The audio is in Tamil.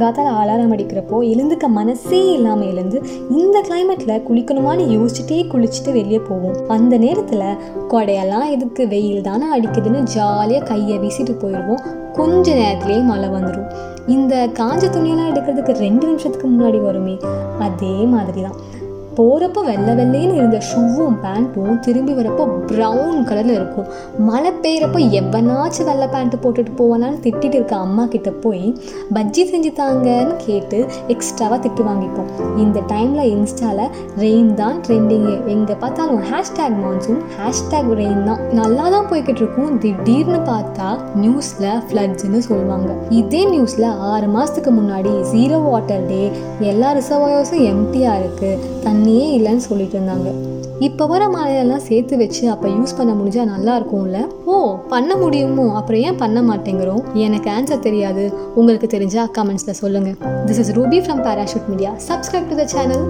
காலங்காத்தால் அலாரம் அடிக்கிறப்போ எழுந்துக்க மனசே இல்லாமல் எழுந்து இந்த கிளைமேட்டில் குளிக்கணுமான்னு யோசிச்சுட்டே குளிச்சுட்டு வெளியே போவோம். அந்த நேரத்தில் கொடையெல்லாம் எதுக்கு? வெயில் தானே அடிக்குதுன்னு ஜாலியாக கையை வீசிட்டு போயிடுவோம் கொஞ்ச நேரத்திலேயே மழை வந்துடும் இந்த காஞ்ச துணியெல்லாம் எடுக்கிறதுக்கு ரெண்டு நிமிஷத்துக்கு முன்னாடி வருமே அதே மாதிரி தான் போகிறப்போ வெள்ளை வெள்ளைன்னு இருந்த ஷூவும் பேண்ட்டும் திரும்பி வரப்போ ப்ரௌன் கலரில் இருக்கும். மழை பெய்கிறப்போ எவனாச்சும் வெள்ளை பேண்ட்டு போட்டுட்டு போவானான்னு திட்டிட்டு இருக்க அம்மா கிட்ட போய் பஜ்ஜி செஞ்சு தாங்கன்னு கேட்டு எக்ஸ்ட்ராவாக திட்டு வாங்கிப்போம். இந்த டைமில் இன்ஸ்டாவில் ரெயின் தான் ட்ரெண்டிங்கு எங்கே பார்த்தாலும் ஹேஷ்டேக் மான்சூன் ஹேஷ்டேக் ரெயின் தான். நல்லா தான் போய்கிட்டு இருக்கும். திடீர்னு பார்த்தா நியூஸில் ஃப்ளட்ஸ்ன்னு சொல்லுவாங்க. இதே நியூஸில் ஆறு மாதத்துக்கு முன்னாடி ஜீரோ வாட்டர் டே எல்லா ரிசர்வாயர்ஸும் எம்டியாக இருக்குது தண்ணியே இல்லைன்னு சொல்லிட்டு இருந்தாங்க. இப்போ வர மழையெல்லாம் சேர்த்து வச்சு அப்போ யூஸ் பண்ண முடிஞ்சா நல்லா இருக்கும்ல? ஓ பண்ண முடியுமோ? அப்புறம் ஏன் பண்ண மாட்டேங்கிறோம்? எனக்கு ஆன்சர் தெரியாது. உங்களுக்கு தெரிஞ்சா கமெண்ட்ஸில் சொல்லுங்கள் this is Ruby from Parachute media subscribe to the channel